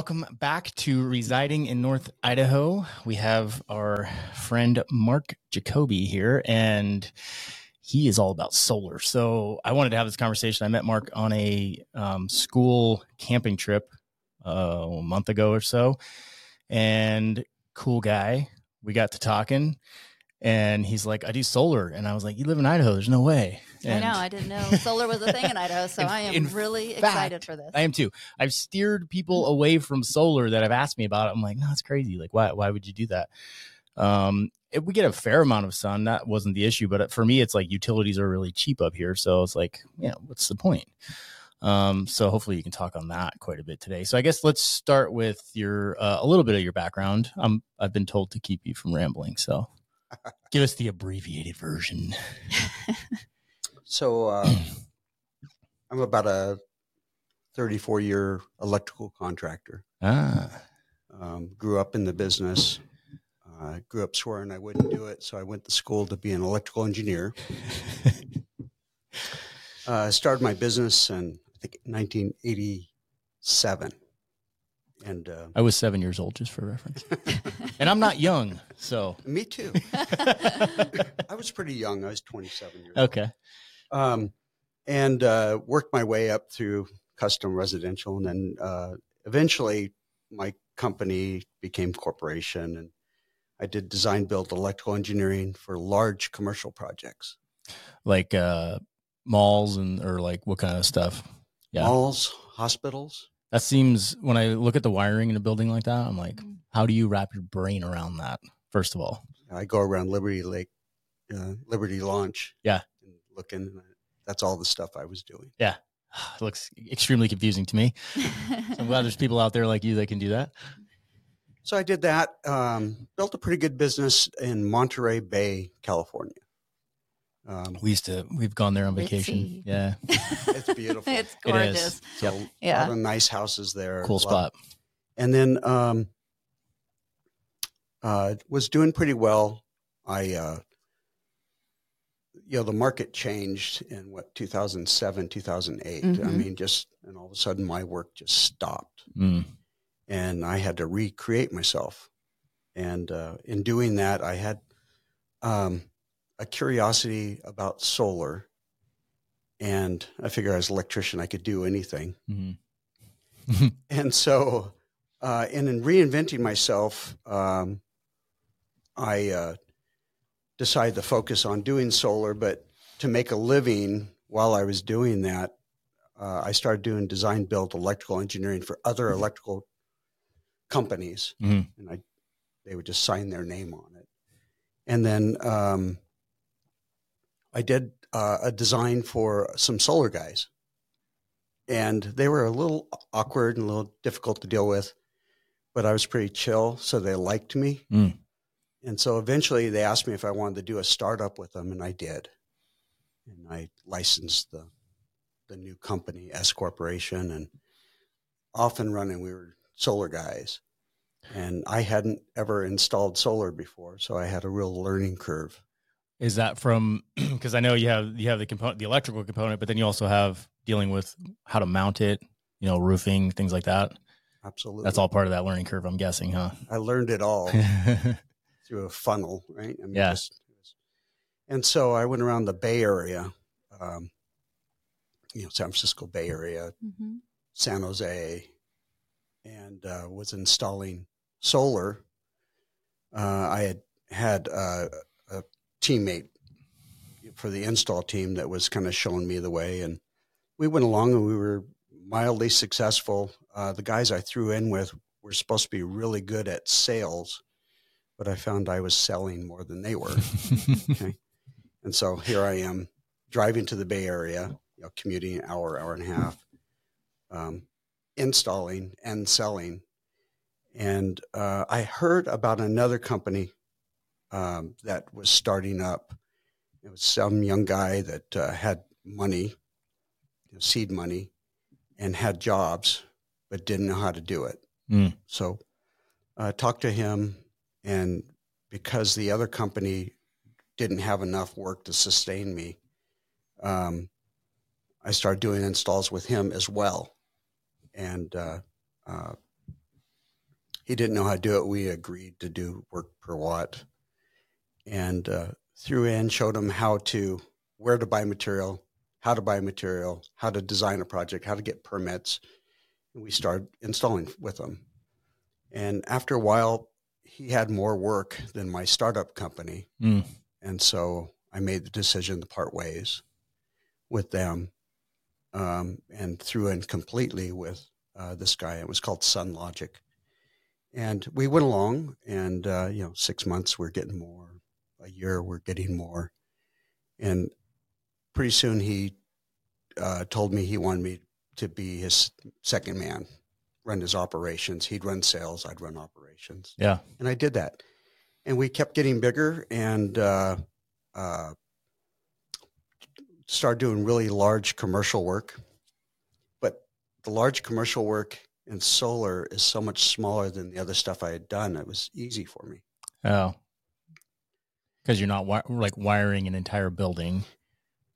welcome back to Residing in North Idaho. We have our friend Mark Jacobi here, and he is all about solar. So I wanted to have this conversation. I met Mark on a um, school camping trip uh, a month ago or so, and cool guy. We got to talking, and he's like, "I do solar," and I was like, "You live in Idaho? There's no way." And I know. I didn't know solar was a thing in Idaho, so In- I am really fact, excited for this. I am too. I've steered people away from solar that have asked me about it. I'm like, no, it's crazy. Like, why? Why would you do that? Um, if we get a fair amount of sun, that wasn't the issue. But for me, it's like utilities are really cheap up here, so it's like, yeah, what's the point? Um, so hopefully you can talk on that quite a bit today. So I guess let's start with your uh, a little bit of your background. Um, I've been told to keep you from rambling, so give us the abbreviated version. So uh, I'm about a 34 year electrical contractor. Ah, Um, grew up in the business. Uh, grew up swearing I wouldn't do it, so I went to school to be an electrical engineer. Uh, started my business in I think 1987, and uh, I was seven years old, just for reference, and I'm not young, so me too. I was pretty young. I was 27 years. old. okay. um, and uh, worked my way up through custom residential, and then uh, eventually my company became corporation, and I did design build electrical engineering for large commercial projects, like uh malls and or like what kind of stuff Yeah. malls, hospitals. That seems when i look at the wiring in a building like that i'm like Mm. how do you wrap your brain around that first of all I go around Liberty Lake, uh, Liberty Launch, Yeah. and looking. and That's all the stuff I was doing. Yeah, it looks extremely confusing to me so i'm glad there's people out there like you that can do that So I did that. Um, built a pretty good business in Monterey Bay, California. Um, we used to we've gone there on Ritzy. vacation yeah it's beautiful. it's It is. gorgeous. So Yep. a Yeah. lot of nice houses there. cool A spot And then um, uh, was doing pretty well. I, uh, you know, the market changed in what 2007, 2008. I Mhm. mean, just and all of a sudden my work just stopped, Mm. and I had to recreate myself. And uh, in doing that, I had um, a curiosity about solar. And I figured as an electrician, I could do anything. Mhm. And so, uh, and in reinventing myself, um, I uh, decided to focus on doing solar, but to make a living while I was doing that, uh, I started doing design build electrical engineering for other electrical companies, Mhm. and I they would just sign their name on it. And then um, I did uh, a design for some solar guys and they were a little awkward and a little difficult to deal with, but I was pretty chill, so they liked me. Mm. And so eventually they asked me if I wanted to do a startup with them, and I did. And I licensed the the new company S Corporation, and off and running. We were solar guys, and I hadn't ever installed solar before, so I had a real learning curve. Is that from because i know you have you have the component the electrical component but then you also have dealing with how to mount it you know roofing things like that Absolutely, that's all part of that learning curve i'm guessing huh I learned it all. through a funnel, right? I mean, Yeah. just- and so I went around the Bay Area, um, you know, San Francisco Bay Area, hmm San Jose, and uh, was installing solar. Uh, I had had uh, a teammate for the install team that was kind of showing me the way, and we went along and we were mildly successful. Uh, the guys I threw in with were supposed to be really good at sales, but I found I was selling more than they were. And so here I am driving to the Bay Area, you know, commuting an hour, hour and a half, um, installing and selling. And uh, I heard about another company um, that was starting up. It was some young guy that uh, had money, you know, seed money, and had jobs, but didn't know how to do it. Mm. So I talked to him, and because the other company didn't have enough work to sustain me, um, I started doing installs with him as well. And uh, uh, he didn't know how to do it. We agreed to do work per watt, and uh, threw in showed him how to where to buy material, how to buy material, how to design a project, how to get permits. And we started installing with him. And after a while, he had more work than my startup company. Mm. And so I made the decision to part ways with them um, and threw in completely with uh, this guy. It was called Sun Logic. And we went along, and, uh, you know, six months we're getting more, a year we're getting more. And pretty soon he uh, told me he wanted me to be his second man, run his operations. He'd run sales, I'd run operations. Yeah. And I did that. And we kept getting bigger and uh, uh, started doing really large commercial work. But the large commercial work in solar is so much smaller than the other stuff I had done. It was easy for me. Oh. Because you're not wi- like wiring an entire building,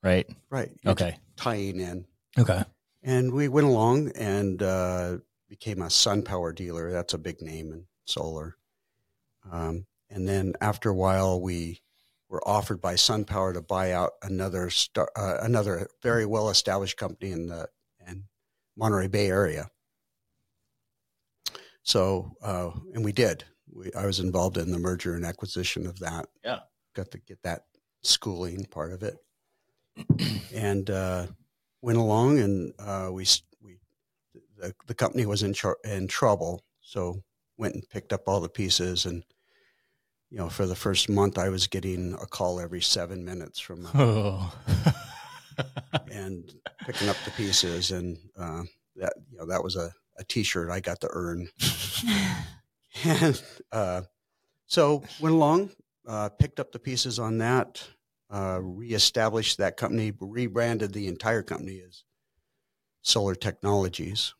right? Right. You're Okay. Tying in. Okay. And we went along and uh, became a SunPower dealer. That's a big name in solar. Um, and then after a while, we were offered by SunPower to buy out another star, uh, another very well established company in the in Monterey Bay area. So, uh, and we did. We, I was involved in the merger and acquisition of that. Yeah. Got to get that schooling part of it, and uh, went along, and uh, we we the, the company was in tr- in trouble, so went and picked up all the pieces, and you know, for the first month, I was getting a call every seven minutes from Oh. and picking up the pieces, and uh, that you know that was a, a T-shirt I got to earn, and uh, so went along, uh, picked up the pieces on that, uh, reestablished that company, rebranded the entire company as Solar Technologies,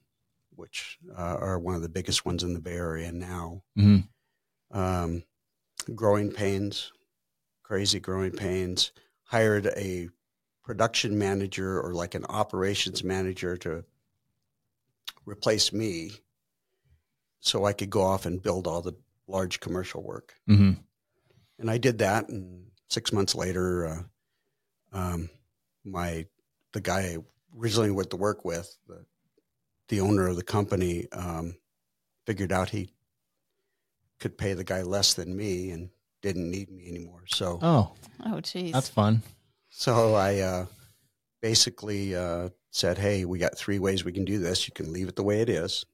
which uh, are one of the biggest ones in the Bay Area now. Mhm. Um, growing pains, crazy growing pains. Hired a production manager or like an operations manager to replace me so I could go off and build all the large commercial work. Mhm. And I did that. And six months later, uh, um, my the guy I originally went to work with, the, the owner of the company, um, figured out he could pay the guy less than me and didn't need me anymore. So Oh, Oh, geez. that's fun. so I uh, basically uh, said, "Hey, we got three ways we can do this. You can leave it the way it is.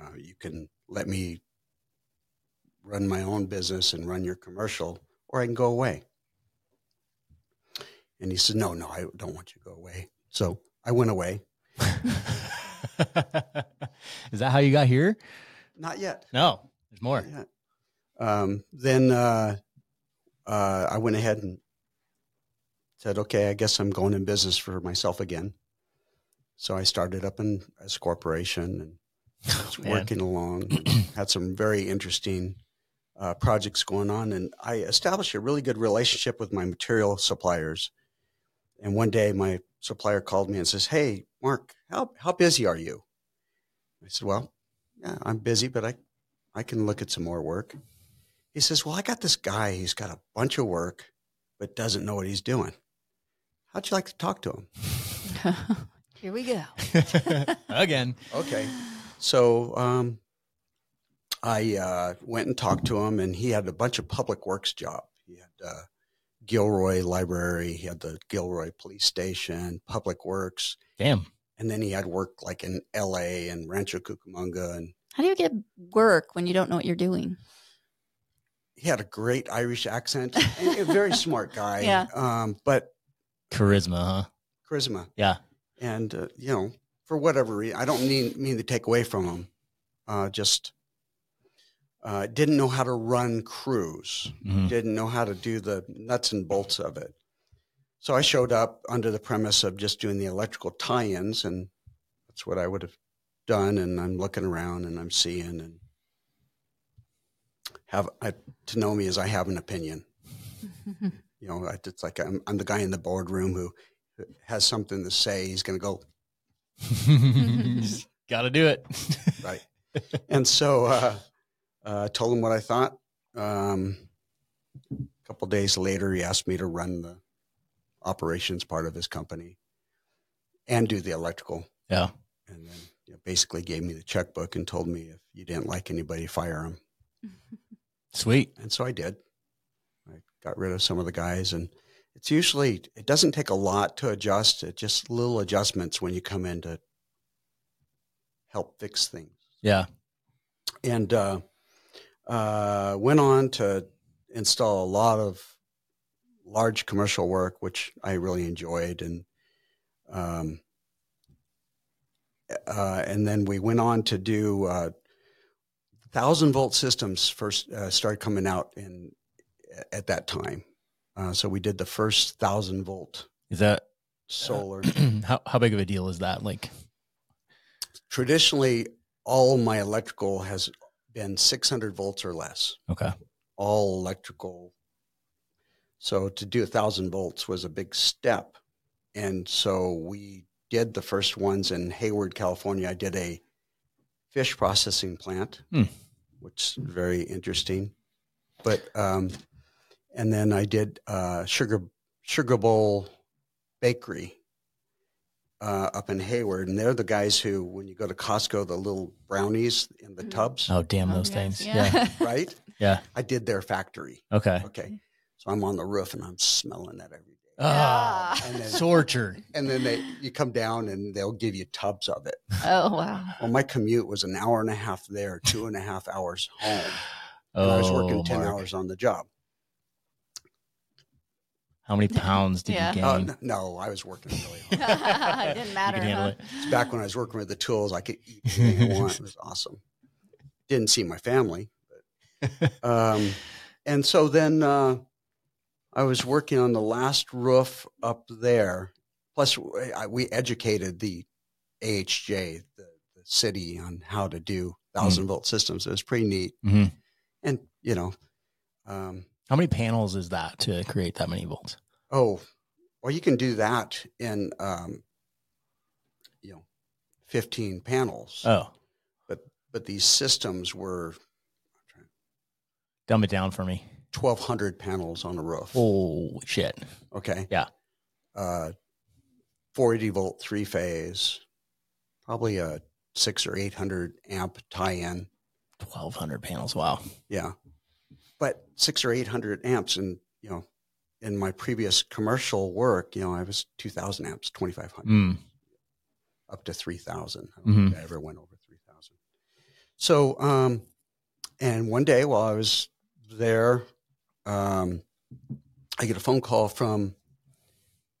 Uh, you can let me run my own business and run your commercial, or I can go away." And he said, "No, no, I don't want you to go away." So I went away. Is that how you got here? Not yet. No, there's more. Um, then uh, uh, I went ahead and said, okay, I guess I'm going in business for myself again. So I started up in as a corporation and was Man. working along, had some very interesting uh, projects going on. And I established a really good relationship with my material suppliers. And one day my supplier called me and says, Hey, Mark, how, how busy are you? I said, Well, yeah, I'm busy, but I, I can look at some more work. He says, Well, I got this guy. He's got a bunch of work, but doesn't know what he's doing. How'd you like to talk to him? Here we go. Again. Okay. So um, I uh, went and talked to him, and he had a bunch of public works job. He had uh, Gilroy Library, he had the Gilroy Police Station, Public Works, Damn. and then he had work like in L.A. and Rancho Cucamonga, and How do you get work when you don't know what you're doing? he had a great Irish accent. and a very smart guy. Yeah. Um, but Charisma, huh? charisma, Yeah. and uh, you know, for whatever reason, I don't mean mean to take away from him. Uh, just uh, didn't know how to run crews. Mhm. didn't know how to do the nuts and bolts of it. So I showed up under the premise of just doing the electrical tie-ins, and that's what I would have done. And I'm looking around and I'm seeing and have I, to know me as I have an opinion. You know, it's like I'm, I'm the guy in the boardroom who who has something to say. He's going to go Got to do it. right. and so uh, uh, I told him what I thought. Um, a couple days later, he asked me to run the operations part of his company and do the electrical. Yeah. And then you know, basically gave me the checkbook and told me if you didn't like anybody, fire them. Sweet. And so I did. I got rid of some of the guys, and it's usually it doesn't take a lot to adjust. It just little adjustments when you come in to help fix things. Yeah. And uh, uh, went on to install a lot of large commercial work, which I really enjoyed, and um, uh, and then we went on to do uh, thousand volt systems. First uh, started coming out in at that time, uh, so we did the first thousand volt Is that solar. how how big of a deal is that? Like, Traditionally, all my electrical has been 600 volts or less. okay. all electrical. So to do a thousand volts was a big step. And so we did the first ones in Hayward, California. I did a fish processing plant, Hmm. which is very interesting. But, um, and then I did uh, Sugar, Sugar Bowl Bakery uh, up in Hayward. And they're the guys who, when you go to Costco, the little brownies in the Mhm. tubs, Oh, damn Oh, those yes, things. Yeah. Yeah. right? Yeah. I did their factory. Okay. Okay. So I'm on the roof and I'm smelling that every day. Oh, And then, tortured. and then they, you come down and they'll give you tubs of it. oh wow. Well, my commute was an hour and a half there, two and a half hours home. Oh, I was working 10 Mark. hours on the job. How many pounds did Yeah. you Uh, gain? n- no, I was working really hard. it didn't You matter. can handle huh? it. It's back when I was working with the tools, I could eat anything I want. It was awesome. Didn't see my family. But, um, and so then uh, I was working on the last roof up there. Plus, I, we educated the AHJ, the, the city, on how to do thousand volt systems. It was pretty neat. hmm And, you know, um, How many panels is that to create that many volts? oh, well, you can do that in, um, you know, 15 panels. Oh, but but these systems were dumb it down for me. 1200 panels on a roof. Holy shit. Okay. Yeah. Uh, 480 volt three phase, probably a six or 800 amp tie in. 1,200 panels. Wow. Yeah. But six or 800 amps. And, you know, in my previous commercial work, you know, I was 2000 amps, 2500 Mm. up to 3000. I don't Mhm. think I ever went over 3000. So, um, and one day while I was there, um, I get a phone call from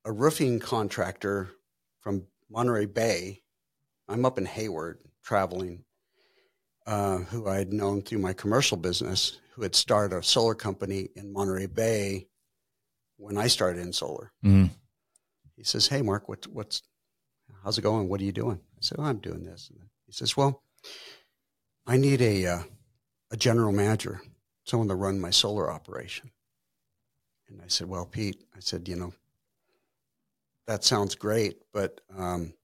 a roofing contractor from Monterey Bay. I'm up in Hayward traveling, uh, who I had known through my commercial business, who had started a solar company in Monterey Bay when I started in solar. Mm. He says, "Hey, Mark, what, what's how's it going? What are you doing?" I said, oh, "I'm doing this." And he says, "Well, I need a uh, a general manager, someone to run my solar operation." And I said, "Well, Pete," I said, "You know, that sounds great, but um,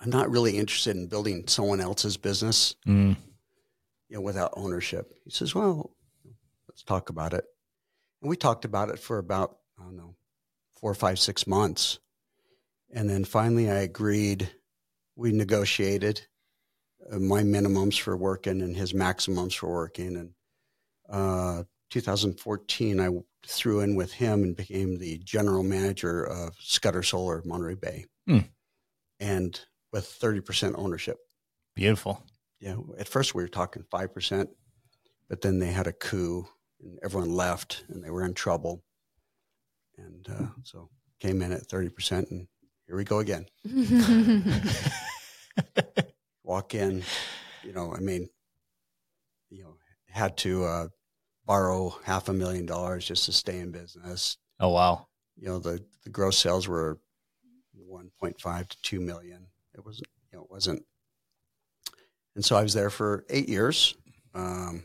I'm not really interested in building someone else's business, Mm. You know, without ownership." He says, "Well, let's talk about it." And we talked about it for about I don't know four, five, six months. And then finally I agreed. We negotiated uh, my minimums for working and his maximums for working. And uh, 2014, I threw in with him and became the general manager of Scudder Solar Monterey Bay. Hmm. And with 30% ownership. Beautiful. Yeah, at first we were talking 5%, but then they had a coup and everyone left and they were in trouble. And uh, so came in at 30% and here we go again. Walk in, you know, I mean, you know, had to uh, borrow half a million dollars just to stay in business. Oh, wow. You know, the, the gross sales were 1.5 to 2 million. It wasn't, you know, it wasn't. And so I was there for eight years. Um,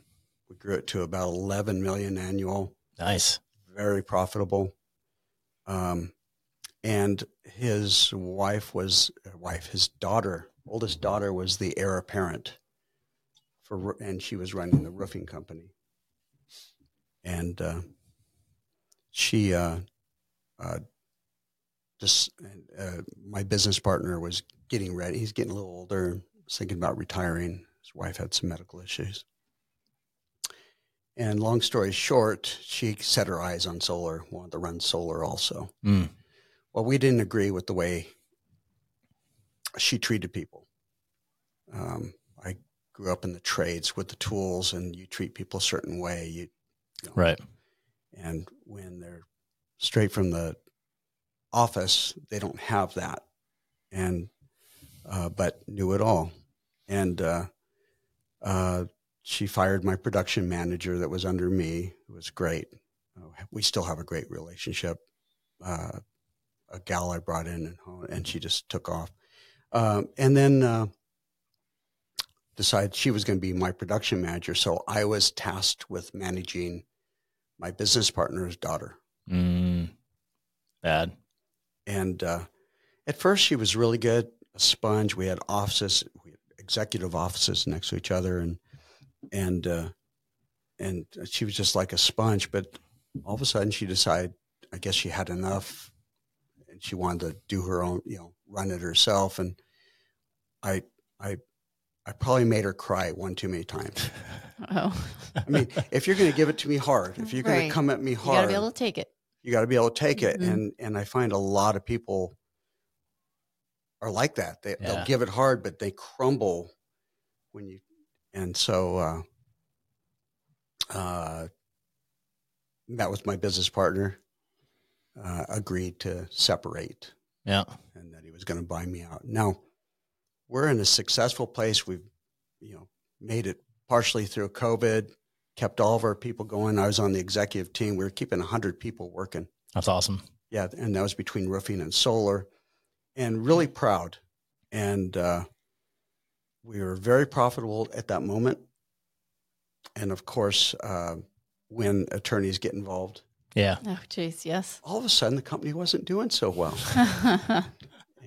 we grew it to about 11 million annual Nice. very profitable. Um, and his wife was wife, his daughter, oldest daughter was the heir apparent. for and she was running the roofing company, and uh, she uh, uh, just uh, my business partner was getting ready. He's getting a little older, was thinking about retiring. His wife had some medical issues. And long story short, she set her eyes on solar, wanted to run solar also. Mm. Well, we didn't agree with the way she treated people. Um, I grew up in the trades with the tools, and you treat people a certain way. You, you know, Right. and when they're straight from the office, they don't have that, and uh, but knew it all. And uh, uh, she fired my production manager that was under me, It was great. We still have a great relationship. Uh, a gal I brought in, and, and she just took off. Um, and then uh, decided she was going to be my production manager. So I was tasked with managing my business partner's daughter. Mm. Bad. And uh, at first, she was really good, a sponge. We had offices, executive offices next to each other, and and uh, and she was just like a sponge. But all of a sudden, she decided, I guess she had enough, and she wanted to do her own, you know, run it herself. And I, I, I probably made her cry one too many times. Oh, I mean, if you're going to give it to me hard, if you're going to come at me you hard, got to be able to take it. you got to be able to take it Mhm. and and i find a lot of people are like that. They, Yeah. they'll give it hard but they crumble when you and so uh uh met with my business partner uh agreed to separate Yeah. and that he was going to buy me out. Now we're in a successful place. We've you know made it partially through covid kept all of our people going. I was on the executive team. We were keeping 100 people working. That's awesome. yeah, and that was between roofing and solar, and really proud. And uh, we were very profitable at that moment. And of course, uh, when attorneys get involved, Yeah. Oh, jeez, yes. all of a sudden the company wasn't doing so well.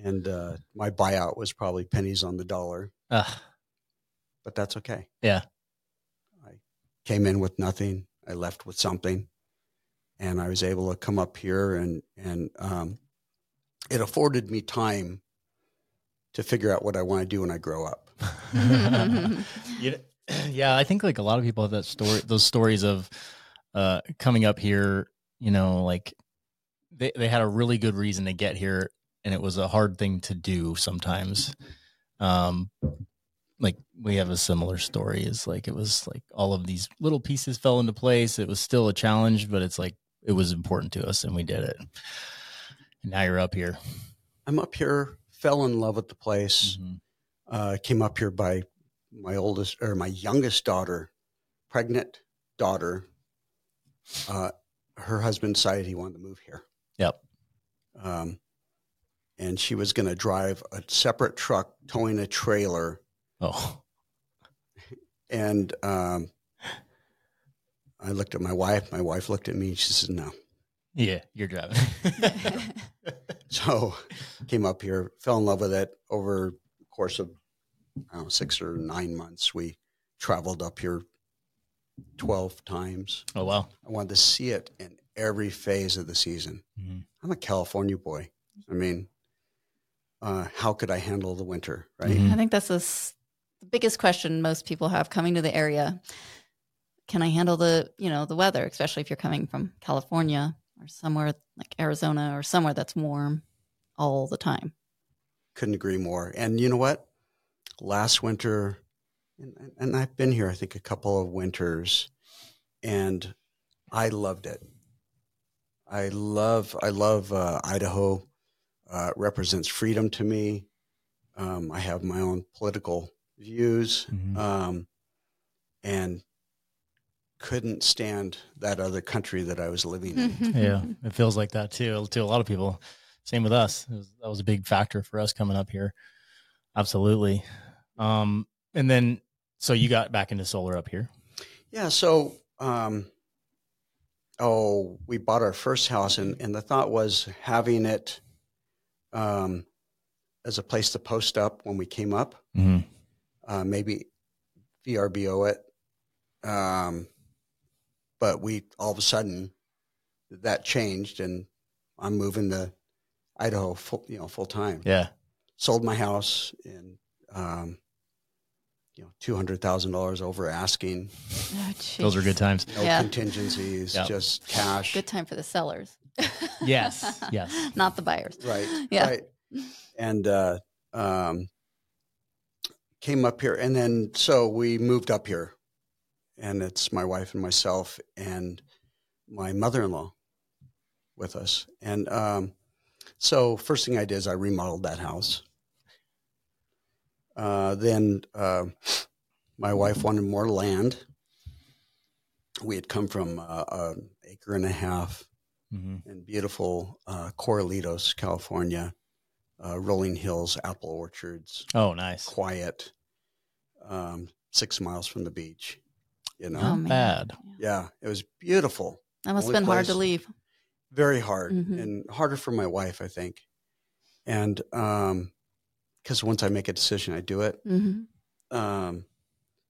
And uh, my buyout was probably pennies on the dollar, Ugh. but that's okay. Yeah. I came in with nothing. I left with something, and I was able to come up here, and and um, it afforded me time to figure out what I want to do when I grow up. You know- yeah, I think like a lot of people have that story, those stories of uh, coming up here. You know, like they they had a really good reason to get here, and it was a hard thing to do sometimes. Um, like we have a similar story. Is like it was like all of these little pieces fell into place. It was still a challenge, but it's like it was important to us, and we did it. And now you're up here. I'm up here, fell in love with the place. Mhm. Uh, came up here by my oldest or my youngest daughter, pregnant daughter. Uh, her husband decided he wanted to move here. Yep. um, and she was going to drive a separate truck towing a trailer. Oh, And um, I looked at my wife. My wife looked at me. and She said, "No." Yeah, you're driving. So came up here, fell in love with it over the course of I don't know, six or nine months. We traveled up here twelve times. oh wow. I wanted to see it in every phase of the season. Mhm. I'm a California boy. I mean, uh, how could I handle the winter? Right? Mhm. I think that's the the biggest question most people have coming to the area. Can I handle the, you know, the weather, especially if you're coming from California or somewhere like Arizona or somewhere that's warm all the time? couldn't agree more. And you know what? Last winter, and, and I've been here, I think, a couple of winters, and I loved it. I love, I love uh, Idaho. Uh, represents freedom to me. Um, I have my own political views, Mhm. um, and couldn't stand that other country that I was living in. yeah, it feels like that too to a lot of people. Same with us. It was, that was a big factor for us coming up here. Absolutely. Um, and then so you got back into solar up here. Yeah. So, um, oh, we bought our first house, and, and the thought was having it um, as a place to post up when we came up. Mm-hmm. Uh, maybe VRBO it. Um, but we all of a sudden that changed, and I'm moving to Idaho full, you know, full time. Yeah. Sold my house and um, you know, two hundred thousand dollars over asking. Oh, Those are good times. No Yeah. contingencies, Yep. just cash. Good time for the sellers. Yes, yes. Not the buyers. Right. Yeah. Right. And uh, um, came up here, and then so we moved up here, and it's my wife and myself and my mother-in-law with us. And um, so first thing I did is I remodeled that house. Uh, then uh, my wife wanted more land. We had come from uh, an acre and a half hmm in beautiful uh, Corralitos, California, uh, rolling hills, apple orchards, Oh, nice. quiet, um, six miles from the beach. You know, Oh, man. Bad. yeah, it was beautiful. That must have Only been hard to leave. Very hard Mhm. and harder for my wife, I think. And um, because once I make a decision, I do it. hmm Um,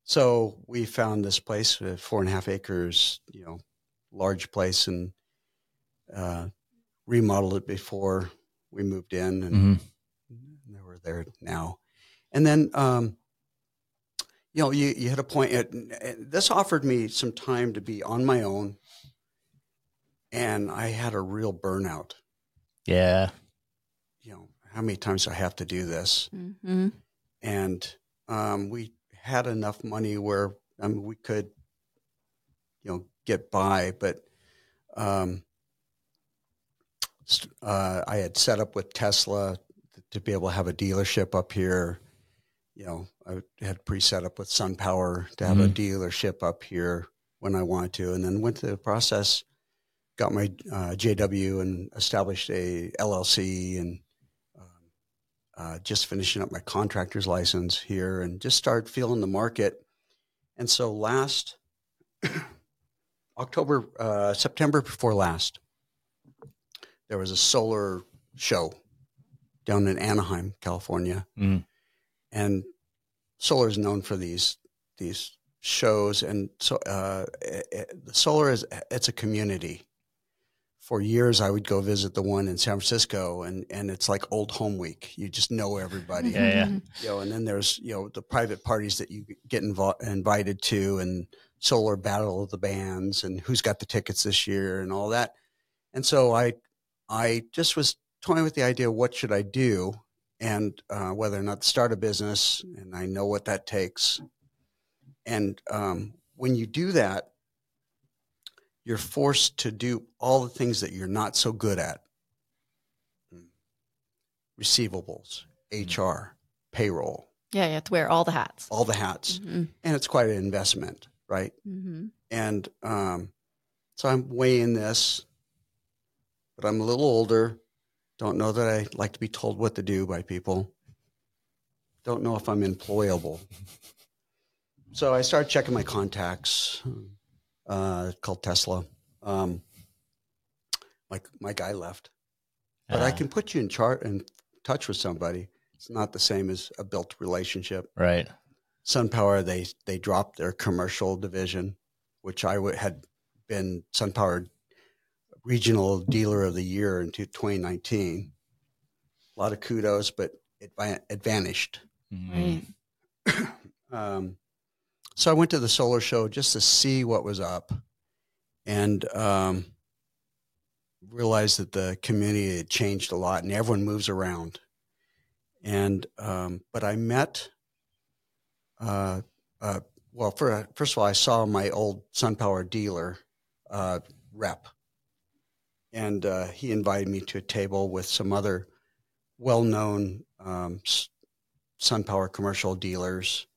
so we found this place, uh, four and a half acres, you know, large place, and uh, remodeled it before we moved in, and hmm they were there now. And then, um, you know, you, you hit a point. It, it- this offered me some time to be on my own, and I had a real burnout. Yeah. You know, how many times do I have to do this? hmm and um, we had enough money where I mean, we could, you know, get by. But um, uh, I had set up with Tesla to be able to have a dealership up here. You know, I had pre-set up with SunPower to have a Mhm. dealership up here when I wanted to, and then went through the process, got my uh, JW, and established a LLC, and um, uh, just finishing up my contractor's license here, and just started feeling the market. And so last October, uh, September before last, there was a solar show down in Anaheim, California, Mhm. And solar is known for these these shows. And so uh, it, it- the solar is it's a community. For years, I would go visit the one in San Francisco, and and it's like old home week. You just know everybody Yeah, yeah. Mm-hmm. you know, and then there's you know the private parties that you get invo- invited to, and solar battle of the bands, and who's got the tickets this year, and all that. And so I, I just was toying with the idea, what should I do, and uh, whether or not to start a business, and I know what that takes. And um, when you do that, you're forced to do all the things that you're not so good at. Receivables, HR, payroll, Yeah, you have to wear all the hats. all the hats, hmm and it's quite an investment, right? hmm And um, so I'm weighing this, but I'm a little older. Don't know that I like to be told what to do by people. Don't know if I'm employable. So I started checking my contacts. Uh, called Tesla. Um, my my guy left, but I Ah, can put you in chart in touch with somebody. It's not the same as a built relationship. Right. SunPower they they dropped their commercial division, which I would, had been SunPower regional dealer of the year in 2019. A lot of kudos, but it, it vanished. Mhm. Right. Um, so I went to the solar show just to see what was up, and um, realized that the community had changed a lot, and everyone moves around. And um, but I met, uh, uh, well, for, first of all, I saw my old SunPower dealer uh, rep, and uh, he invited me to a table with some other well-known um, s- SunPower commercial dealers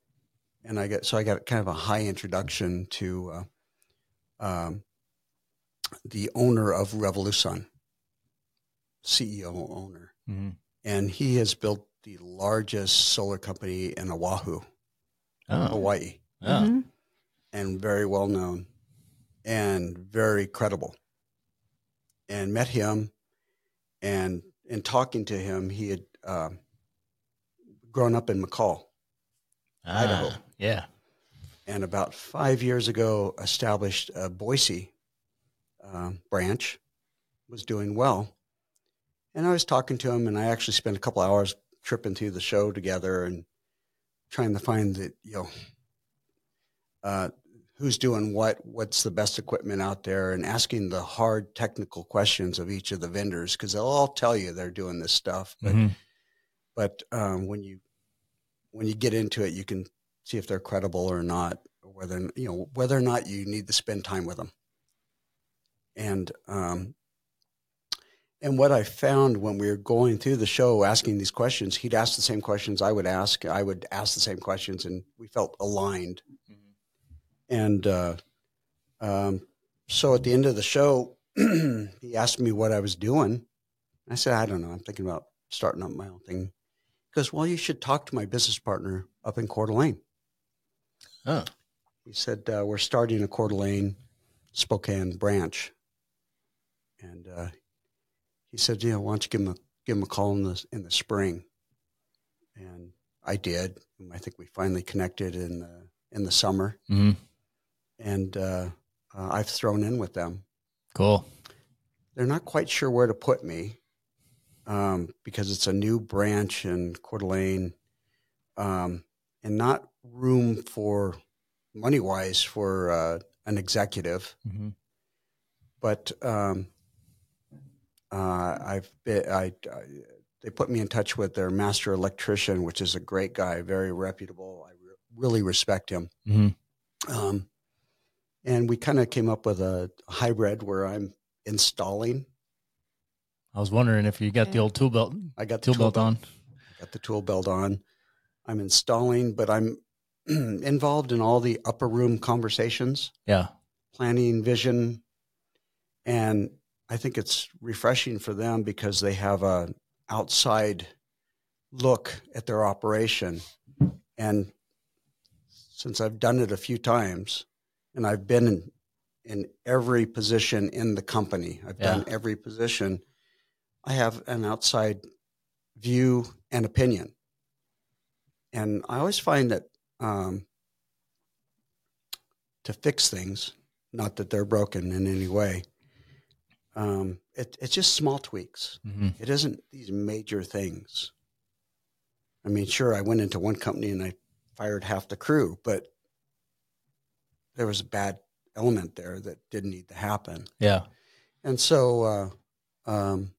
and I got so I got kind of a high introduction to uh, um, the owner of RevoluSun, CEO owner, Mhm. and he has built the largest solar company in Oahu, Oh. Hawaii, Oh. Mhm. and very well known and very credible. And met him, and in talking to him, he had um, grown up in McCall. Ah, Idaho. Yeah. and about five years ago established a Boise um, branch, was doing well. And I was talking to him, and I actually spent a couple hours tripping through the show together and trying to find that, you know uh, who's doing what, what's the best equipment out there, and asking the hard technical questions of each of the vendors because they'll all tell you they're doing this stuff, but Mhm. but um, when you when you get into it, you can see if they're credible or not, or whether you know whether or not you need to spend time with them. And um, and what I found when we were going through the show, asking these questions, he'd ask the same questions I would ask. I would ask the same questions, and we felt aligned. And uh, um, so at the end of the show, he asked me what I was doing. I said, I don't know. I'm thinking about starting up my own thing. He goes, Well, you should talk to my business partner up in Coeur d'Alene. Oh, He said, uh, We're starting a Coeur d'Alene Spokane branch. And uh, he said, Yeah, why don't you give him a, give him a call in the, in the spring? And I did. I think we finally connected in the, in the summer. hmm And uh, uh, I've thrown in with them. cool. they're not quite sure where to put me um, because it's a new branch in Coeur d'Alene um, and not room for money wise for uh, an executive. hmm But um, uh, I've been, I, I, they put me in touch with their master electrician, which is a great guy, very reputable. I re- really respect him. hmm Um, and we kind of came up with a hybrid where I'm installing. I was wondering if you got the old tool belt, I got the tool belt on. I got the tool belt on. I'm installing, but I'm involved in all the upper room conversations, Yeah. planning, vision, and I think it's refreshing for them because they have a outside look at their operation. And since I've done it a few times, and I've been in, in every position in the company, I've done every position. I have an outside view and opinion. And I always find that um, to fix things, not that they're broken in any way, um, it, it's just small tweaks. hmm It isn't these major things. I mean, sure, I went into one company and I fired half the crew, but there was a bad element there that didn't need to happen. Yeah. And so, uh, um,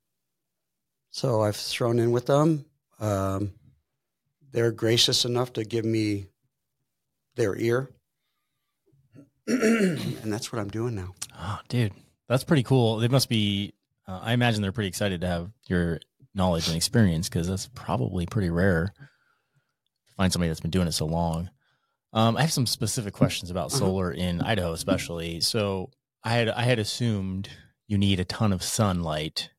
so I've thrown in with them. Um, they're gracious enough to give me their ear, and that's what I'm doing now. Oh, dude, that's pretty cool. They must be. Uh, I imagine they're pretty excited to have your knowledge and experience because that's probably pretty rare to find somebody that's been doing it so long. Um, I have some specific questions about Uh-huh. solar in Idaho, especially. So I had I had assumed you need a ton of sunlight.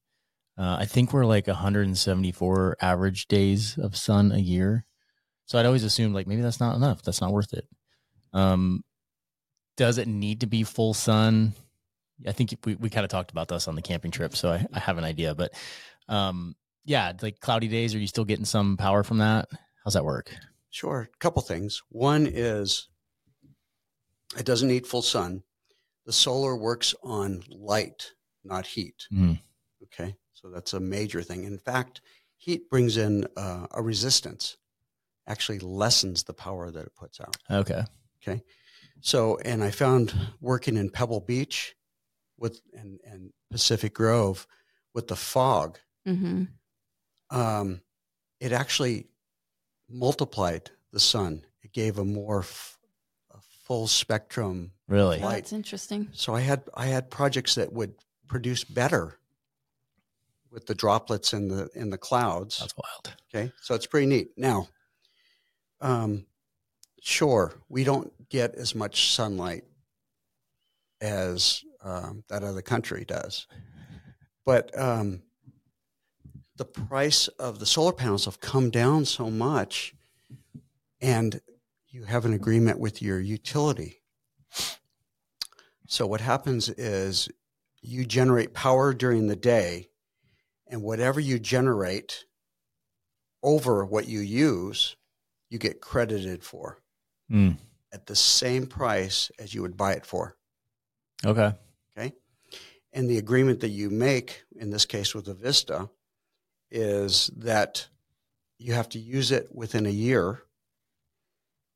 Uh, I think we're like 174 average days of sun a year. So I'd always assumed like maybe that's not enough. That's not worth it. Um, does it need to be full sun? I think we, we kind of talked about this on the camping trip, so I, I have an idea. But um, yeah, like cloudy days, are you still getting some power from that? How's that work? Sure, a couple things. One is it doesn't need full sun. The solar works on light, not heat. Mm. Okay, so that's a major thing. In fact, heat brings in uh, a resistance, actually lessens the power that it puts out. Okay. Okay. So, and I found working in Pebble Beach with and, and Pacific Grove with the fog, Mm-hmm. um, it actually multiplied the sun. It gave a more f- a full spectrum. Really? Light. That's interesting. So I had I had projects that would produce better with the droplets in the in the clouds. That's wild. Okay, so it's pretty neat. Now, um, sure, we don't get as much sunlight as um, that other country does, but um, the price of the solar panels have come down so much, and you have an agreement with your utility. So what happens is you generate power during the day, and whatever you generate over what you use, you get credited for Mm. at the same price as you would buy it for. Okay. Okay. And the agreement that you make, in this case with Avista, is that you have to use it within a year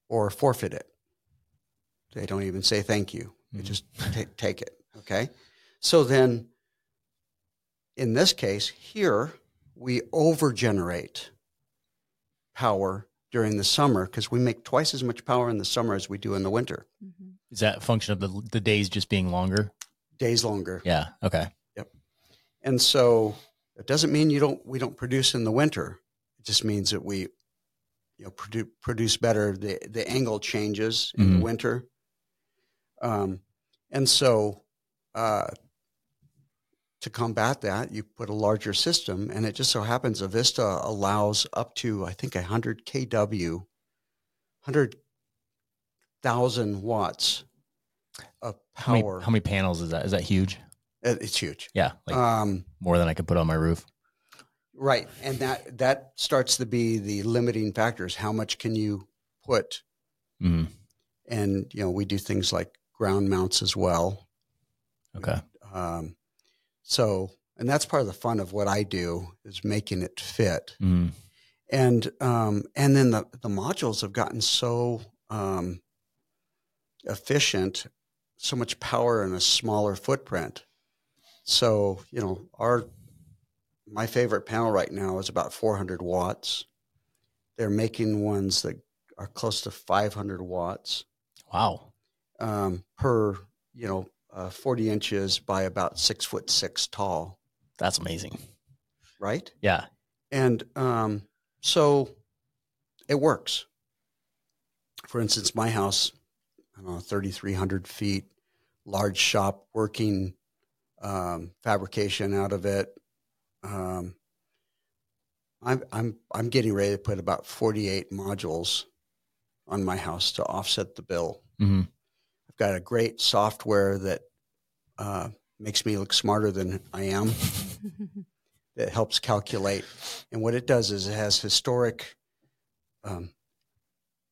or forfeit it. They don't even say thank you. They Mhm. just ta- take it. Okay. So then, in this case, here we overgenerate power during the summer because we make twice as much power in the summer as we do in the winter. Mhm. Is that a function of the the days just being longer? Days longer. Yeah. Okay. Yep. And so it doesn't mean you don't we don't produce in the winter. It just means that we you know produce produce better. The the angle changes in Mhm. the winter. Um and so uh to combat that, you put a larger system and it just so happens Avista allows up to I think 100 kW 100,000 watts of How many, power. how many panels is that? Is that huge? It- it's huge. Yeah. Like um more than I could put on my roof. Right, and that that starts to be the limiting factors. How much can you put? hmm And you know, we do things like ground mounts as well. Okay. Um, so, and that's part of the fun of what I do is making it fit. hmm And um, and then the the modules have gotten so um, efficient, so much power in a smaller footprint. So you know, our my favorite panel right now is about 400 watts. They're making ones that are close to 500 watts Wow. um, per you know uh, 40 inches by about six foot six tall, That's amazing. right? Yeah. And um, so it works. For instance, my house, I don't know, 3,300 feet, large shop, working um, fabrication out of it. Um, I'm, I'm, I'm getting ready to put about 48 modules on my house to offset the bill. hmm I've got a great software that uh, makes me look smarter than I am that helps calculate. And what it does is it has historic um,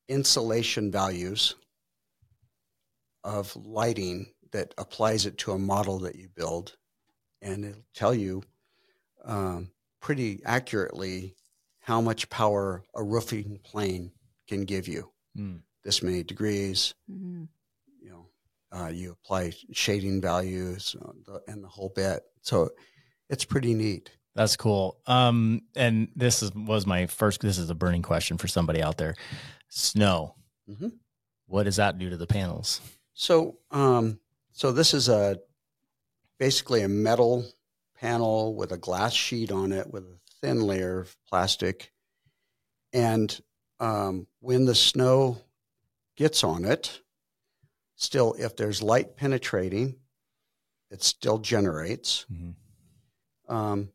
insolation values of lighting that applies it to a model that you build. And it'll tell you um, pretty accurately how much power a roofing plane can give you. Mm. This many degrees, Mhm. you know, uh, you apply shading values uh, the, and the whole bit. So it's pretty neat. That's cool. Um, and this is was my first. This is a burning question for somebody out there. Snow. Mhm. What does that do to the panels? So, um, so this is a basically a metal panel with a glass sheet on it with a thin layer of plastic, and um, when the snow gets on it, still if there's light penetrating, it still generates. Mhm. um,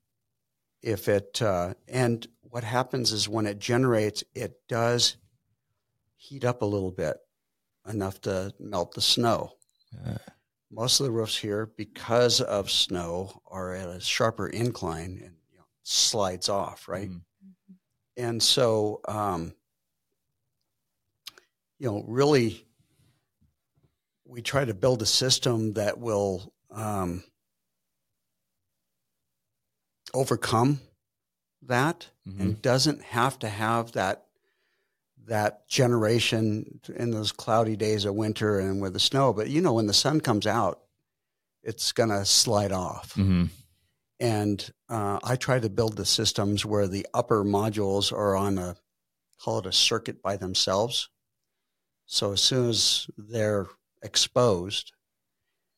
if it uh, and what happens is when it generates it does heat up a little bit enough to melt the snow Uh, most of the roofs here because of snow are at a sharper incline and you know, slides off right mhm. and so um, you know really we try to build a system that will um, overcome that Mhm. and doesn't have to have that that generation in those cloudy days of winter and with the snow but you know when the sun comes out it's going to slide off Mhm. and uh, I try to build the systems where the upper modules are on a call it a circuit by themselves. So as soon as they're exposed,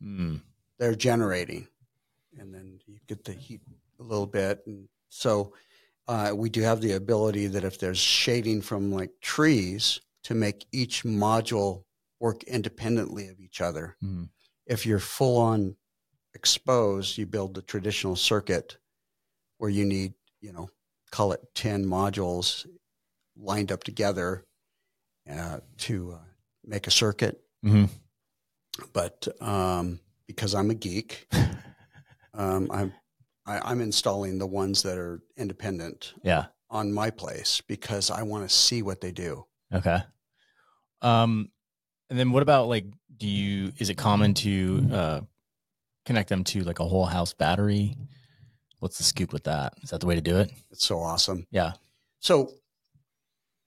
Mm. they're generating, and then you get the heat a little bit. And so uh, we do have the ability that if there's shading from like trees to make each module work independently of each other Mhm. if you're full on exposed, you build the traditional circuit where you need, you know, call it 10 modules lined up together uh, to uh, make a circuit. Mhm. But um, because I'm a geek, um, I'm, I, I'm installing the ones that are independent Yeah. on my place because I want to see what they do. Okay. Um, And then what about like, do you, is it common to uh, connect them to like a whole house battery? What's the scoop with that? Is that the way to do it? It's so awesome. Yeah. So,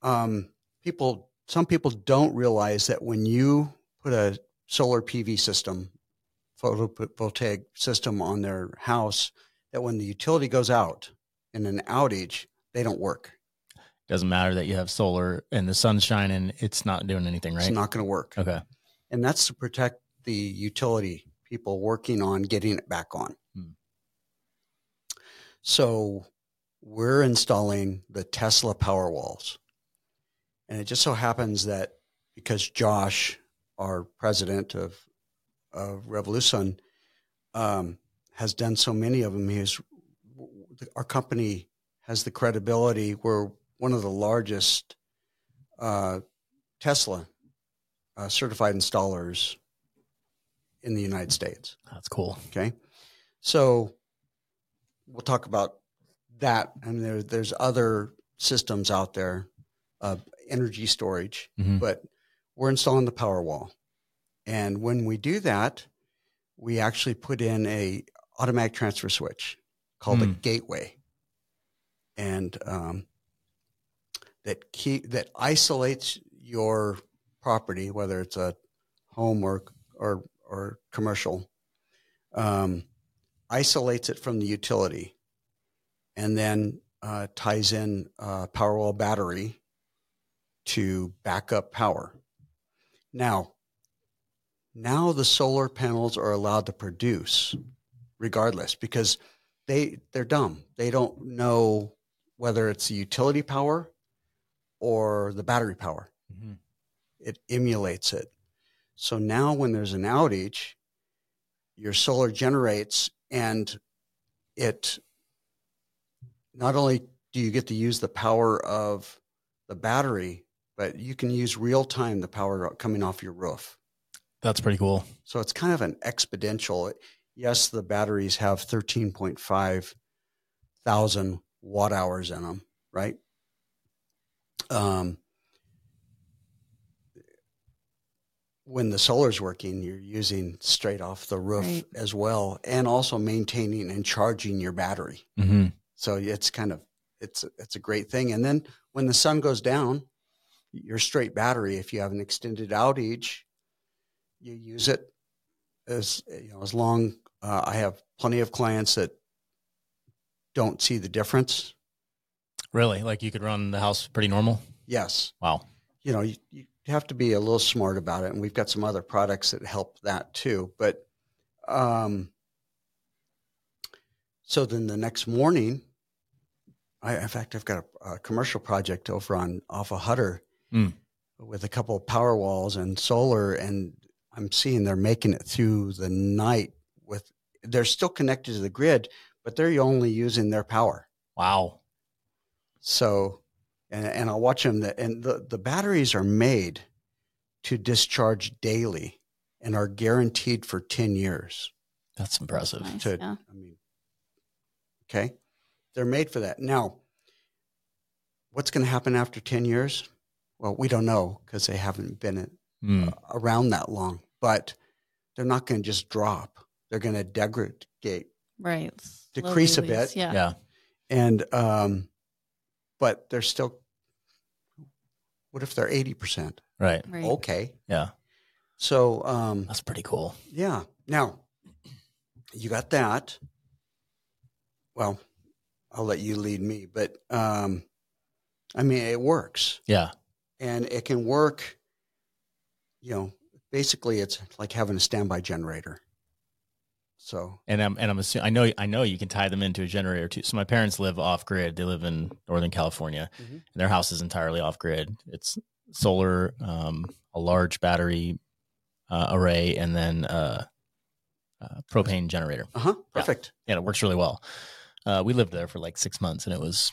um, people, some people don't realize that when you put a solar PV system, photovoltaic system on their house, that when the utility goes out in an outage, they don't work. Doesn't matter that you have solar and the sun's shining, it's not doing anything, right? It's not going to work. okay. And that's to protect the utility people working on getting it back on. Hmm. So we're installing the Tesla power walls. And it just so happens that because Josh, our president of, of RevoluSun, um, has done so many of them, he has, our company has the credibility. We're one of the largest uh, Tesla uh, certified installers in the United States. That's cool. Okay. So we'll talk about that. And there, there's other systems out there, uh, energy storage, Mhm. but we're installing the power wall. And when we do that, we actually put in a automatic transfer switch called a Hmm. gateway. And um, that key that isolates your property, whether it's a home or or or commercial, um, isolates it from the utility, and then uh, ties in a Powerwall battery to back up power. Now, now the solar panels are allowed to produce regardless because they they're dumb. They don't know whether it's the utility power or the battery power Mhm. it emulates it. So now when there's an outage, your solar generates and it not only do you get to use the power of the battery, but you can use real time the power coming off your roof. That's pretty cool. So it's kind of an exponential. Yes, the batteries have 13.5 thousand watt hours in them, right? Um, when the solar's working, you're using straight off the roof Right. as well, and also maintaining and charging your battery. hmm So it's kind of it's it's a great thing. And then when the sun goes down, your straight battery, if you have an extended outage, you use it as you know as long. Uh, I have plenty of clients that don't see the difference. Really? Like you could run the house pretty normal? Yes, Wow. you know you, you have to be a little smart about it, and we've got some other products that help that too. But um, so then the next morning, I in fact I've got a, a commercial project over on off of Huetter Mm. with a couple of power walls and solar, and I'm seeing they're making it through the night with. They're still connected to the grid, but they're only using their power. Wow. So, and, and I'll watch them. That and the, the batteries are made to discharge daily and are guaranteed for 10 years. That's impressive. Nice, To, yeah. I mean, okay. They're made for that. Now, what's going to happen after 10 years? Well, we don't know because they haven't been in, Mm. around that long, but they're not going to just drop. They're going to degrade Right. Decrease a bit. Yeah. Yeah. and, um, but they're still, what if they're 80%? Right. Right. Okay. Yeah. So, um, That's pretty cool. yeah. Now, you got that. Well, I'll let you lead me, but um, I mean, it works, Yeah. and it can work. You know, basically, it's like having a standby generator. So, And I'm and I'm assuming I know I know you can tie them into a generator too. So my parents live off grid. They live in Northern California. Mhm. And their house is entirely off grid. It's solar, um, a large battery uh, array, and then uh, uh, propane generator. uh huh, Yeah. perfect. And it works really well. Uh, we lived there for like six months, and it was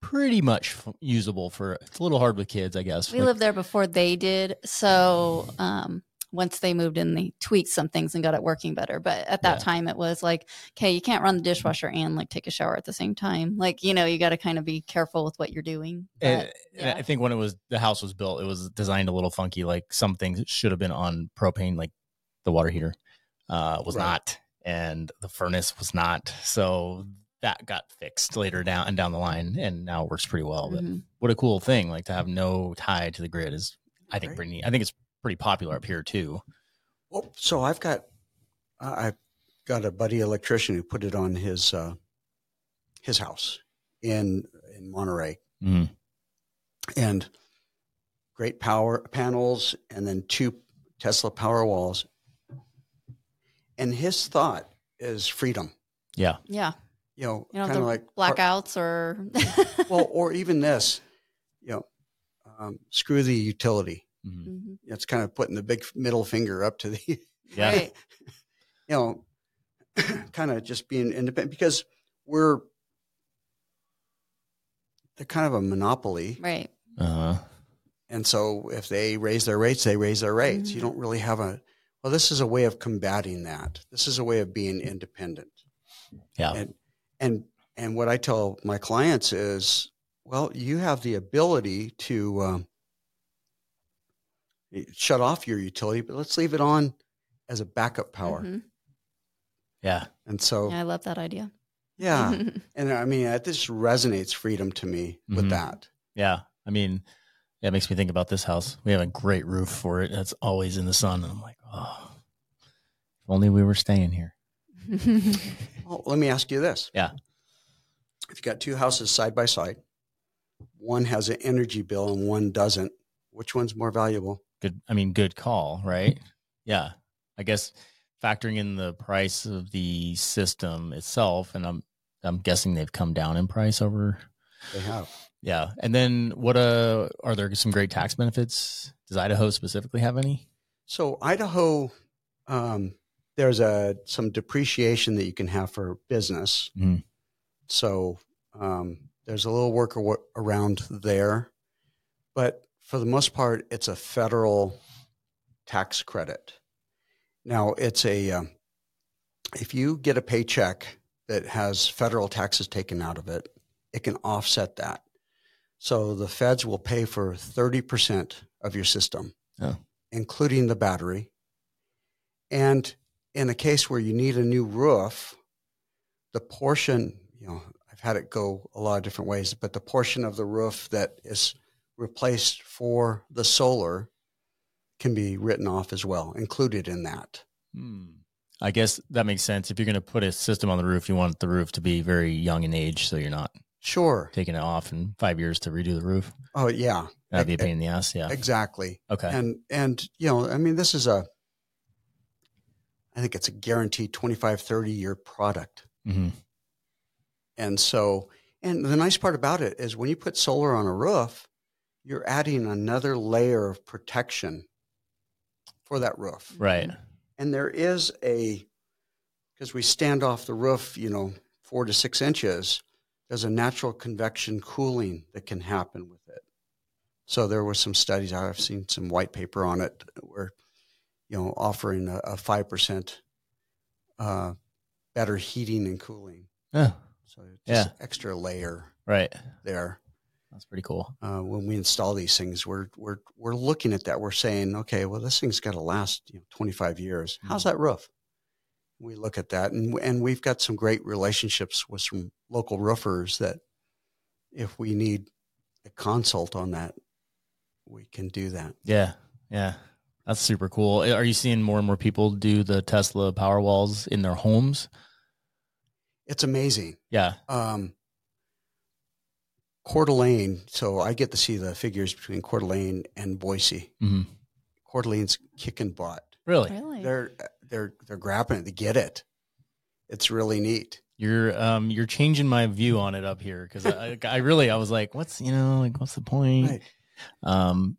pretty much f- usable for. It's a little hard with kids, I guess. We Like- lived there before they did. So um, once they moved in, they tweaked some things and got it working better. But at that Yeah. time, it was like, okay, you can't run the dishwasher and like take a shower at the same time. Like, you know, you got to kind of be careful with what you're doing. But, and yeah. I think when it was the house was built, it was designed a little funky. Like some things should have been on propane, like the water heater uh, was Right. not, and the furnace was not. So that got fixed later down and down the line, and now it works pretty well. But Mhm. what a cool thing! Like to have no tie to the grid is, I think, Right. pretty neat. I think it's pretty popular up here too. Well, so I've got I- I've got a buddy electrician who put it on his uh, his house in in Monterey, Mhm. and great power panels, and then two Tesla power walls. And his thought is freedom. Yeah, yeah. You know, You know, kind of like blackouts or, well, or even this, you know, um, screw the utility. Mhm. Mhm. It's kind of putting the big middle finger up to the yeah, Right. you know, kind of just being independent because we're they're kind of a monopoly. right. Uh-huh. And so if they raise their rates, they raise their rates. You Mhm. don't really have a well, this is a way of combating that. This is a way of being independent. yeah, And and and what I tell my clients is, well, you have the ability to um, shut off your utility, but let's leave it on as a backup power. Mhm. yeah. And so, Yeah, I love that idea. yeah, And I mean, it just resonates freedom to me with Mhm. that. Yeah. I mean, yeah, it makes me think about this house. We have a great roof for it. That's always in the sun. And I'm like, oh, if only we were staying here. Well, let me ask you this. Yeah. If you got two houses side by side, one has an energy bill and one doesn't, which one's more valuable? Good. I mean, good call, right? Yeah. I guess factoring in the price of the system itself, and I'm, I'm guessing they've come down in price over. They have. Yeah. And then what, uh, are there some great tax benefits? Does Idaho specifically have any? So Idaho, um, there's a some depreciation that you can have for business. Mhm. So um, there's a little work around there, but for the most part, it's a federal tax credit. Now it's a um, if you get a paycheck that has federal taxes taken out of it, it can offset that. So the feds will pay for thirty percent of your system, Oh. including the battery. And in a case where you need a new roof, the portion, you know, I've had it go a lot of different ways, but the portion of the roof that is replaced for the solar can be written off as well, included in that. Hmm. I guess that makes sense. If you're going to put a system on the roof, you want the roof to be very young in age, so you're not Sure. taking it off in five years to redo the roof. Oh yeah. That'd be a pain in the ass. Yeah. Exactly. Okay. And and you know, I mean this is a I think it's a guaranteed 25 30 year product. hmm And so, and the nice part about it is when you put solar on a roof, you're adding another layer of protection for that roof. Right. And there is a, because we stand off the roof, you know, four to six inches, there's a natural convection cooling that can happen with it. So there were some studies, I've seen some white paper on it where, you know, offering a, a 5% uh, better heating and cooling. Yeah. So just Yeah. extra layer Right. there. That's pretty cool. Uh, when we install these things, we're we're we're looking at that. We're saying, okay, well, this thing's got to last you know, 25 years. How's Mhm. that roof? We look at that, and and we've got some great relationships with some local roofers that, if we need a consult on that, we can do that. Yeah. Yeah. That's super cool. Are you seeing more and more people do the Tesla power walls in their homes? It's amazing. Yeah. Um, Coeur d'Alene. So I get to see the figures between Coeur d'Alene and Boise. hmm Coeur d'Alene's kicking butt. Really? Really? they're they're they're grabbing it. They get it. It's really neat. You're um you're changing my view on it up here because I, I really I was like, what's you know like what's the point? Right. Um,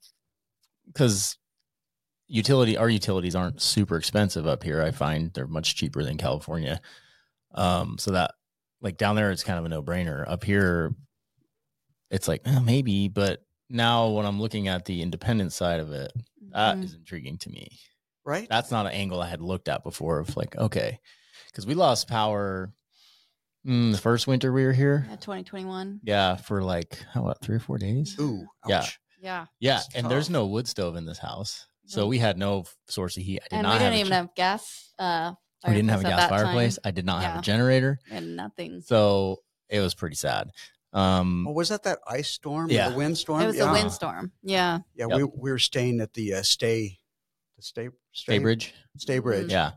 because utility our utilities aren't super expensive up here. I find they're much cheaper than California. Um, so that like down there it's kind of a no brainer. Up here, it's like eh, maybe, but now when I'm looking at the independent side of it, that Mhm. is intriguing to me. right? That's not an angle I had looked at before. Of like, okay, because we lost power mm, the first winter we were here. Yeah, 2021. Yeah, for like how what three or four days. Ooh, Yeah. ouch. Yeah. Yeah, That's and there's no wood stove in this house, so we had no source of heat. I did And not we didn't have even gen- have gas. Uh, we didn't have a gas that time. fireplace. I did not have a generator, And nothing. so it was pretty sad. Um, Oh, was that that ice storm? Yeah. or the windstorm. It was yeah. a windstorm. Yeah. Yeah, Yep. we we were staying at the uh, stay, the stay Staybridge. stay bridge. Yeah,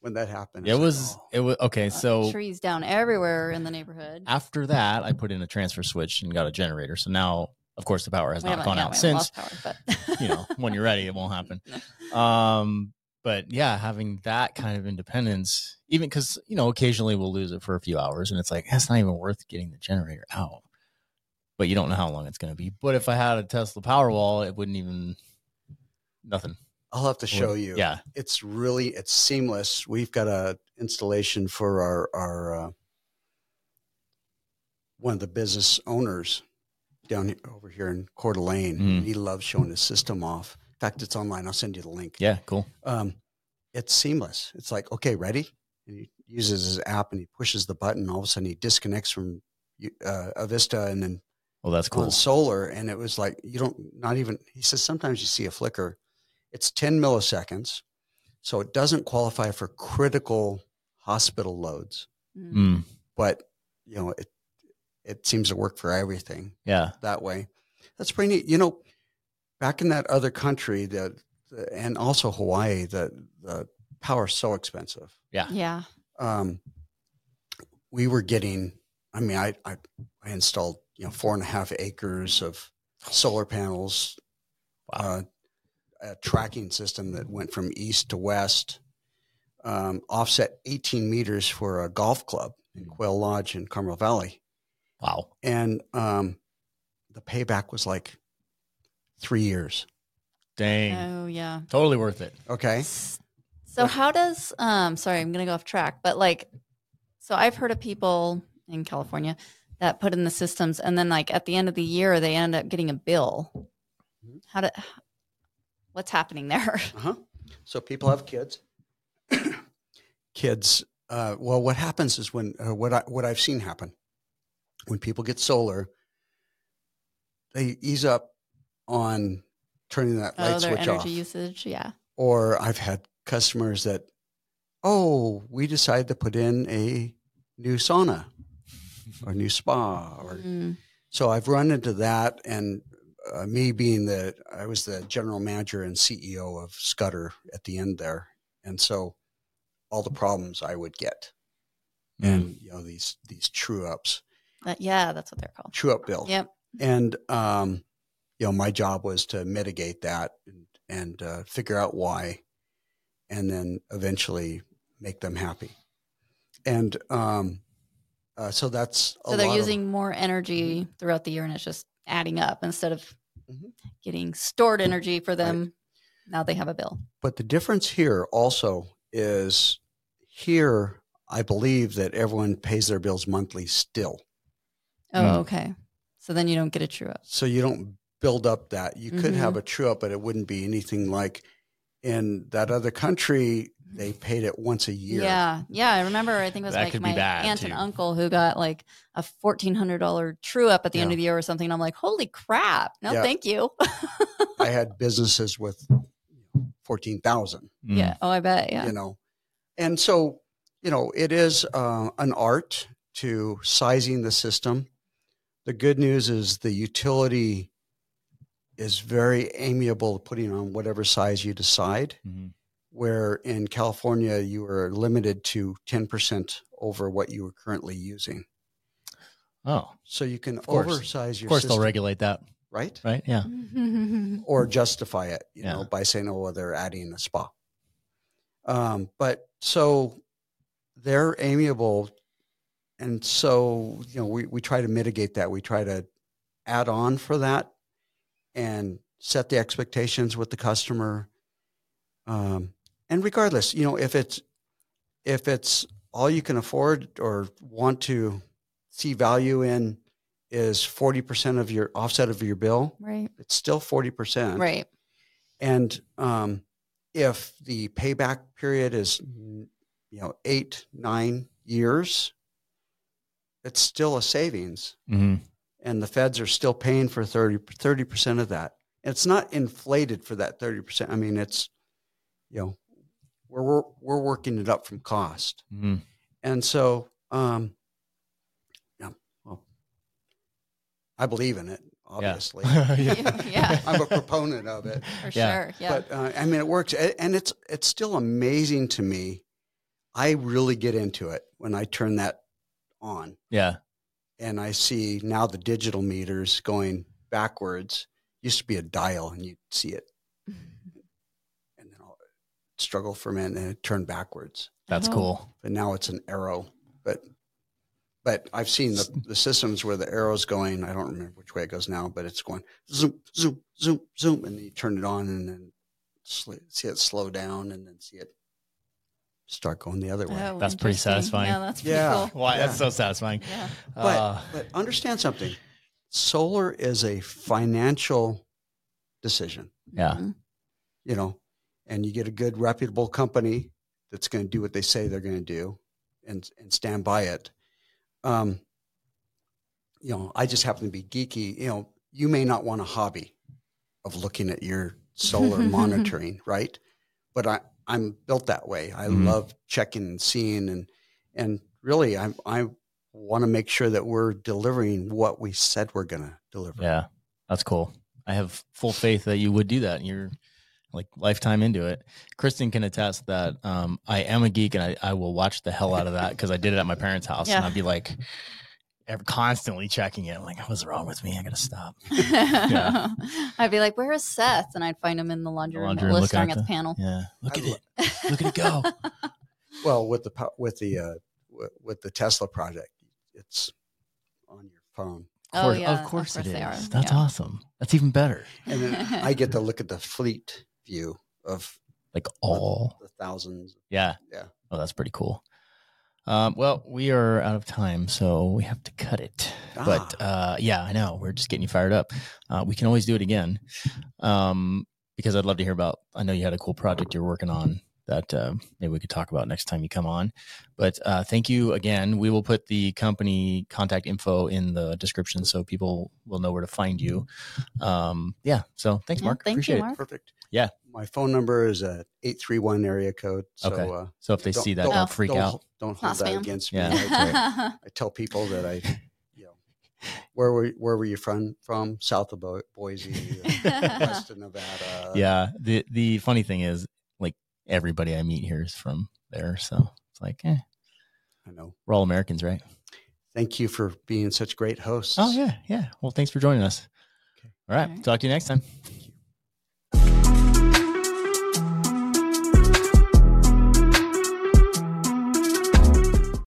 when that happened, it it's like, was. oh. It was okay. Uh, So trees down everywhere in the neighborhood. after that, I put in a transfer switch and got a generator. So now, of course, the power has We not gone yeah, out since. power, but you know, when you're ready, it won't happen. Um, but yeah, having that kind of independence, even because you know, occasionally we'll lose it for a few hours, and it's like that's not even worth getting the generator out. But you don't know how long it's going to be. But if I had a Tesla Powerwall, it wouldn't even nothing. I'll have to show you. Yeah, it's really it's seamless. We've got a installation for our our uh, one of the business owners down here, over here in Coeur d'Alene. Mhm. He loves showing his system off. In fact, it's online. I'll send you the link. yeah, cool. Um, it's seamless. It's like okay, ready. And he uses his app and he pushes the button. All of a sudden, he disconnects from uh, Avista and then Well, that's cool. on solar and it was like you don't not even he says sometimes you see a flicker it's 10 milliseconds so it doesn't qualify for critical hospital loads. Mm, but you know it it seems to work for everything yeah, that way that's pretty neat you know back in that other country that and also hawaii the the power's so expensive yeah, yeah. um, we were getting i mean I, I i installed you know four and a half acres of solar panels Wow. uh, a tracking system that went from east to west um, offset 18 meters for a golf club in quail lodge in carmel valley wow. and um, the payback was like three years Dang, Oh, yeah. totally worth it. okay So how does um sorry, I'm gonna go off track, but like so I've heard of people in California that put in the systems and then like at the end of the year they end up getting a bill. Mhm. How do what's happening there? Uh-huh. So people have kids. kids. Uh, well, what happens is when uh, what I what I've seen happen when people get solar, they ease up on turning that light oh, their switch energy off. usage. Yeah. Or I've had customers that, oh, we decided to put in a new sauna or new spa or Mm. so I've run into that, and uh, me being the I was the general manager and CEO of Scudder at the end there, and so all the problems I would get, Mm. and you know these these true ups, That- yeah, that's what they're called. true up bill, Yep. and um, you know my job was to mitigate that and, and uh, figure out why, and then eventually make them happy, and um, uh, so that's a So they're lot of- Mm-hmm. using more energy throughout the year and it's just adding up instead of Mhm. getting stored energy for them. Now they have a bill. But the difference here also is here, I believe that everyone pays their bills monthly still. Oh, Mm. okay. So then you don't get a true up. So you don't build up that. You could Mhm. have a true up, but it wouldn't be anything like in that other country, they paid it once a year. Yeah, yeah. I remember. I think it was That like my bad, aunt and uncle who got like a fourteen hundred dollar true up at the end of the year or something. I'm like, holy crap! No, Yeah. thank you. I had businesses with 14,000, Mm. yeah. Oh, I bet. Yeah. you know. And so, you know, it is uh, an art to sizing the system. The good news is the utility is very amiable putting on whatever size you decide. Mhm. Where in California, you are limited to 10% over what you are currently using. Oh, So you can oversize your of course system, they'll regulate that, right? right? Yeah. Or justify it, you Yeah. know, by saying, oh, well, they're adding a spa. Um, but so they're amiable. And so, you know, we, we try to mitigate that. We try to add on for that and set the expectations with the customer. Um, and regardless, you know, if it's if it's all you can afford or want to see value in is 40% of your offset of your bill, right. it's still 40%. Right. And um, if the payback period is, you know, eight, nine years, it's still a savings. hmm And the feds are still paying for 30, percent of that. And it's not inflated for that 30%. I mean, it's, you know, we're, we're, we're working it up from cost. hmm And so, um, yeah, well, I believe in it, obviously. yeah. yeah, I'm a proponent of it. for Yeah. sure. Yeah. But uh, I mean, it works, and it's it's still amazing to me. I really get into it when I turn that on, yeah. And I see now the digital meters going backwards. Used to be a dial, and you'd see it, and then I'll struggle for a minute, and then it turned backwards. That's Oh. cool. But now it's an arrow. But but I've seen the, the systems where the arrow's going. I don't remember which way it goes now, but it's going zoom, zoom, zoom, zoom, and you turn it on, and then sl- see it slow down, and then see it start going the other way. Oh, That's pretty satisfying. Yeah, that's pretty Yeah. cool. Why? Yeah. That's so satisfying. Yeah. But Uh, but understand something. Solar is a financial decision, yeah. Mhm. you know, and you get a good reputable company that's going to do what they say they're going to do, and and stand by it. Um, you know, I just happen to be geeky. You know, you may not want a hobby of looking at your solar monitoring, right? But I I'm built that way. I Mhm. love checking and seeing, and and really, I I want to make sure that we're delivering what we said we're going to deliver. Yeah. That's cool. I have full faith that you would do that. You're like lifetime into it. Kristen can attest that um, I am a geek and I, I will watch the hell out of that because I did it at my parents' house and I'd be like ever constantly checking it. I'm like, what's wrong with me? I gotta stop. I'd be like, "Where is Seth?" And I'd find him in the laundry, The room, laundry room, looking staring at at the, the- panel. Yeah. Look I at lo- it. Look at it go. Well, with the with the uh, with, with the Tesla project, it's on your phone, Of Oh, course, yeah, of of course, course it they are. That's Yeah. awesome. That's even better. and then I get to look at the fleet view of Like all. the thousands. Yeah. Yeah. Oh, that's pretty cool. Um, well, we are out of time, so we have to cut it. But uh, yeah, I know we're just getting you fired up. Uh, we can always do it again, um, because I'd love to hear about. I know you had a cool project you're working on that uh, maybe we could talk about next time you come on. But uh, thank you again. We will put the company contact info in the description so people will know where to find you. Um, yeah. So thanks, Yeah, Mark. thank you, Appreciate it. Mark. Perfect. Yeah. My phone number is a eight three one area code. So Okay. uh, So if they see that, don't- don't freak don't, out. Don't Not hold that spam. against me. Yeah. I, I tell people that I, you know, where were where were you from? From south of Bo- Boise, uh, west of Nevada. yeah. The the funny thing is, like everybody I meet here is from there, so it's like, eh, I know. we're all Americans, right? Thank you for being such great hosts. Oh yeah, yeah. Well, thanks for joining us. Okay. All right. All right. Talk to you next time.